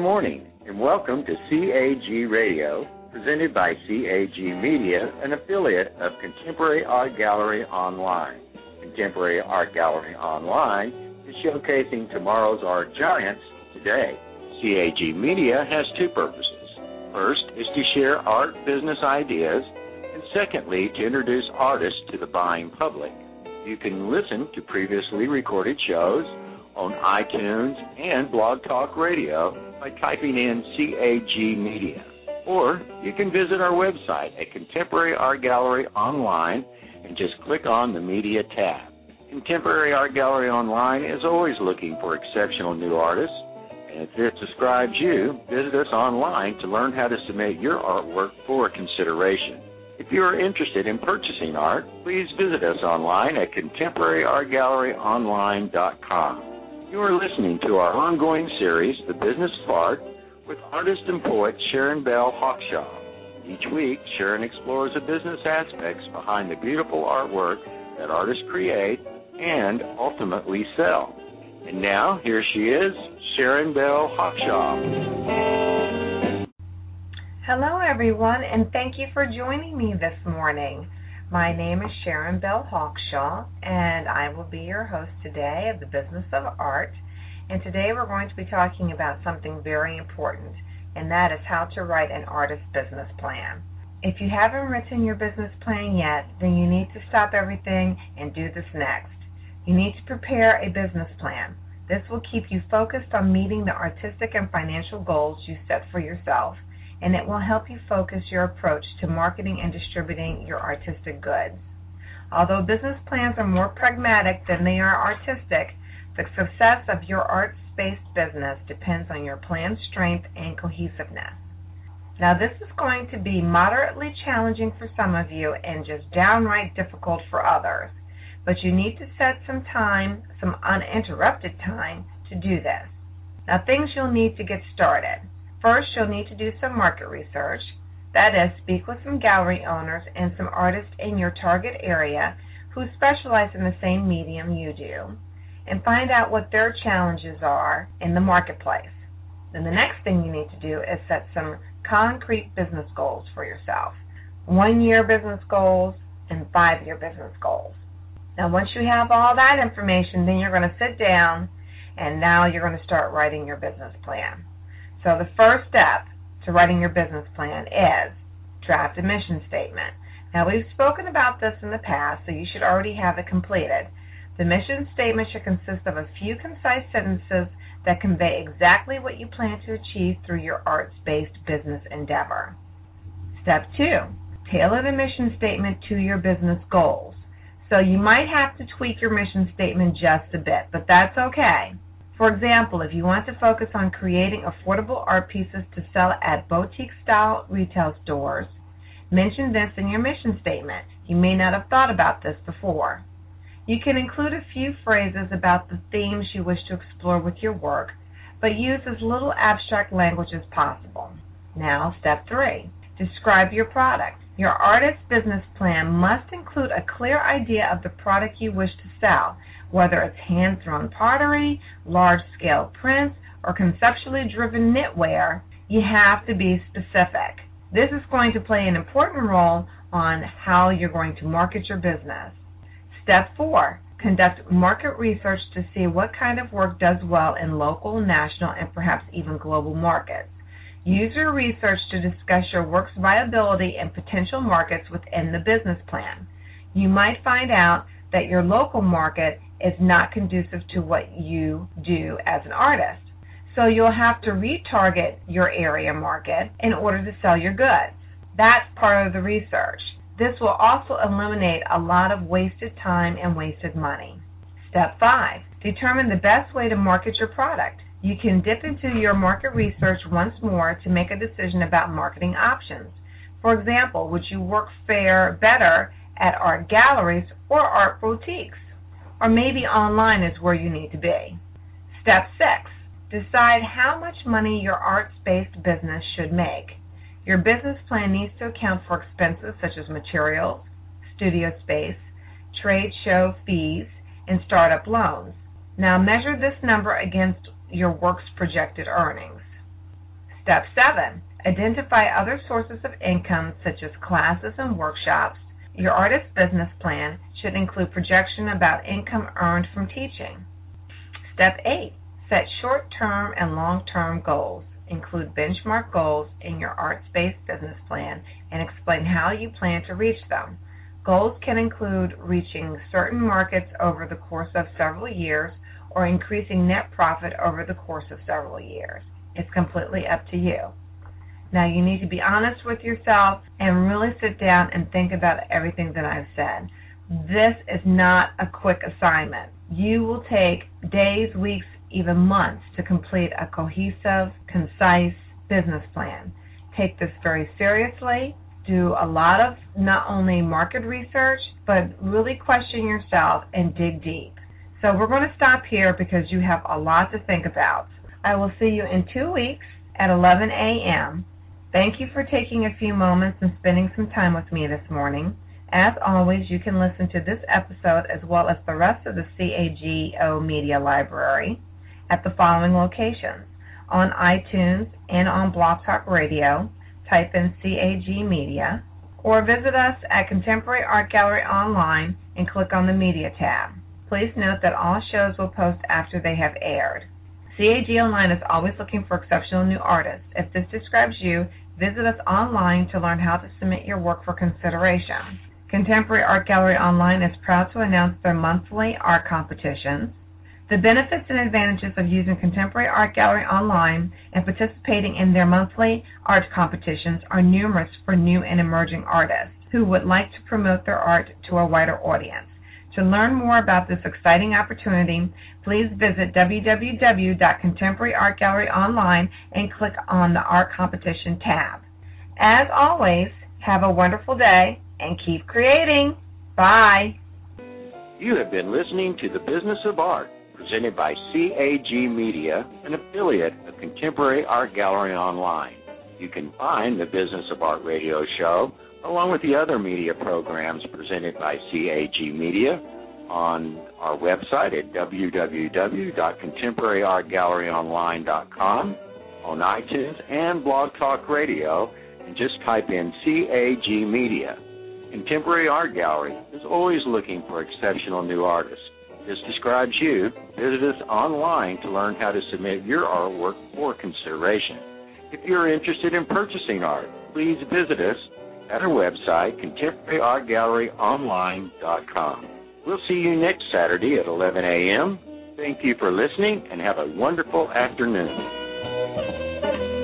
Good morning and welcome to CAG Radio, presented by CAG Media, an affiliate of Contemporary Art Gallery Online. Contemporary Art Gallery Online is showcasing tomorrow's art giants today. CAG Media has two purposes. First is to share art business ideas, and secondly, to introduce artists to the buying public. You can listen to previously recorded shows on iTunes and Blog Talk Radio by typing in CAG Media. Or you can visit our website at Contemporary Art Gallery Online and just click on the Media tab. Contemporary Art Gallery Online is always looking for exceptional new artists. And if this describes you, visit us online to learn how to submit your artwork for consideration. If you are interested in purchasing art, please visit us online at contemporaryartgalleryonline.com. You are listening to our ongoing series, The Business of Art, with artist and poet Sharon Belle Hawkshawe. Each week, Sharon explores the business aspects behind the beautiful artwork that artists create and ultimately sell. And now, here she is, Sharon Belle Hawkshawe. Hello, everyone, and thank you for joining me this morning. My name is Sharon Belle Hawkshawe, and I will be your host today of the Business of Art. And today we're going to be talking about something very important, and that is how to write an artist business plan. If you haven't written your business plan yet, then you need to stop everything and do this next. You need to prepare a business plan. This will keep you focused on meeting the artistic and financial goals you set for yourself and it will help you focus your approach to marketing and distributing your artistic goods. Although business plans are more pragmatic than they are artistic, the success of your arts based business depends on your plan strength and cohesiveness. Now, this is going to be moderately challenging for some of you and just downright difficult for others, but you need to set some time, some uninterrupted time, to do this. Now, things you'll need to get started. First, you'll need to do some market research. That is, speak with some gallery owners and some artists in your target area who specialize in the same medium you do, and find out what their challenges are in the marketplace. Then the next thing you need to do is set some concrete business goals for yourself one year business goals and five year business goals. Now, once you have all that information, then you're going to sit down and now you're going to start writing your business plan. So the first step to writing your business plan is draft a mission statement. Now we've spoken about this in the past, so you should already have it completed. The mission statement should consist of a few concise sentences that convey exactly what you plan to achieve through your arts-based business endeavor. Step 2. Tailor the mission statement to your business goals. So you might have to tweak your mission statement just a bit, but that's okay. For example, if you want to focus on creating affordable art pieces to sell at boutique style retail stores, mention this in your mission statement. You may not have thought about this before. You can include a few phrases about the themes you wish to explore with your work, but use as little abstract language as possible. Now, step three describe your product. Your artist's business plan must include a clear idea of the product you wish to sell whether it's hand thrown pottery, large scale prints, or conceptually driven knitwear, you have to be specific. This is going to play an important role on how you're going to market your business. Step four, conduct market research to see what kind of work does well in local, national, and perhaps even global markets. Use your research to discuss your work's viability and potential markets within the business plan. You might find out that your local market is not conducive to what you do as an artist. So you'll have to retarget your area market in order to sell your goods. That's part of the research. This will also eliminate a lot of wasted time and wasted money. Step 5. Determine the best way to market your product. You can dip into your market research once more to make a decision about marketing options. For example, would you work fare better at art galleries or art boutiques? Or maybe online is where you need to be. Step 6. Decide how much money your arts-based business should make. Your business plan needs to account for expenses such as materials, studio space, trade show fees, and startup loans. Now measure this number against your work's projected earnings. Step 7. Identify other sources of income such as classes and workshops. Your artist business plan should include projection about income earned from teaching. Step 8. Set short term and long term goals. Include benchmark goals in your arts based business plan and explain how you plan to reach them. Goals can include reaching certain markets over the course of several years or increasing net profit over the course of several years. It's completely up to you. Now, you need to be honest with yourself and really sit down and think about everything that I've said. This is not a quick assignment. You will take days, weeks, even months to complete a cohesive, concise business plan. Take this very seriously. Do a lot of not only market research, but really question yourself and dig deep. So we're going to stop here because you have a lot to think about. I will see you in two weeks at 11 a.m. Thank you for taking a few moments and spending some time with me this morning. As always, you can listen to this episode as well as the rest of the CAGO Media Library at the following locations on iTunes and on Blog Talk Radio. Type in CAG Media or visit us at Contemporary Art Gallery Online and click on the Media tab. Please note that all shows will post after they have aired. CAG Online is always looking for exceptional new artists. If this describes you, visit us online to learn how to submit your work for consideration. Contemporary Art Gallery Online is proud to announce their monthly art competitions. The benefits and advantages of using Contemporary Art Gallery Online and participating in their monthly art competitions are numerous for new and emerging artists who would like to promote their art to a wider audience. To learn more about this exciting opportunity, please visit www.contemporaryartgalleryonline and click on the Art Competition tab. As always, have a wonderful day and keep creating. Bye. You have been listening to The Business of Art, presented by CAG Media, an affiliate of Contemporary Art Gallery Online. You can find the Business of Art radio show along with the other media programs presented by CAG Media on our website at www.contemporaryartgalleryonline.com, on iTunes and Blog Talk Radio, and just type in CAG Media. Contemporary Art Gallery is always looking for exceptional new artists. This describes you. Visit us online to learn how to submit your artwork for consideration. If you're interested in purchasing art, please visit us at our website, contemporaryartgalleryonline.com. We'll see you next Saturday at 11 a.m. Thank you for listening and have a wonderful afternoon.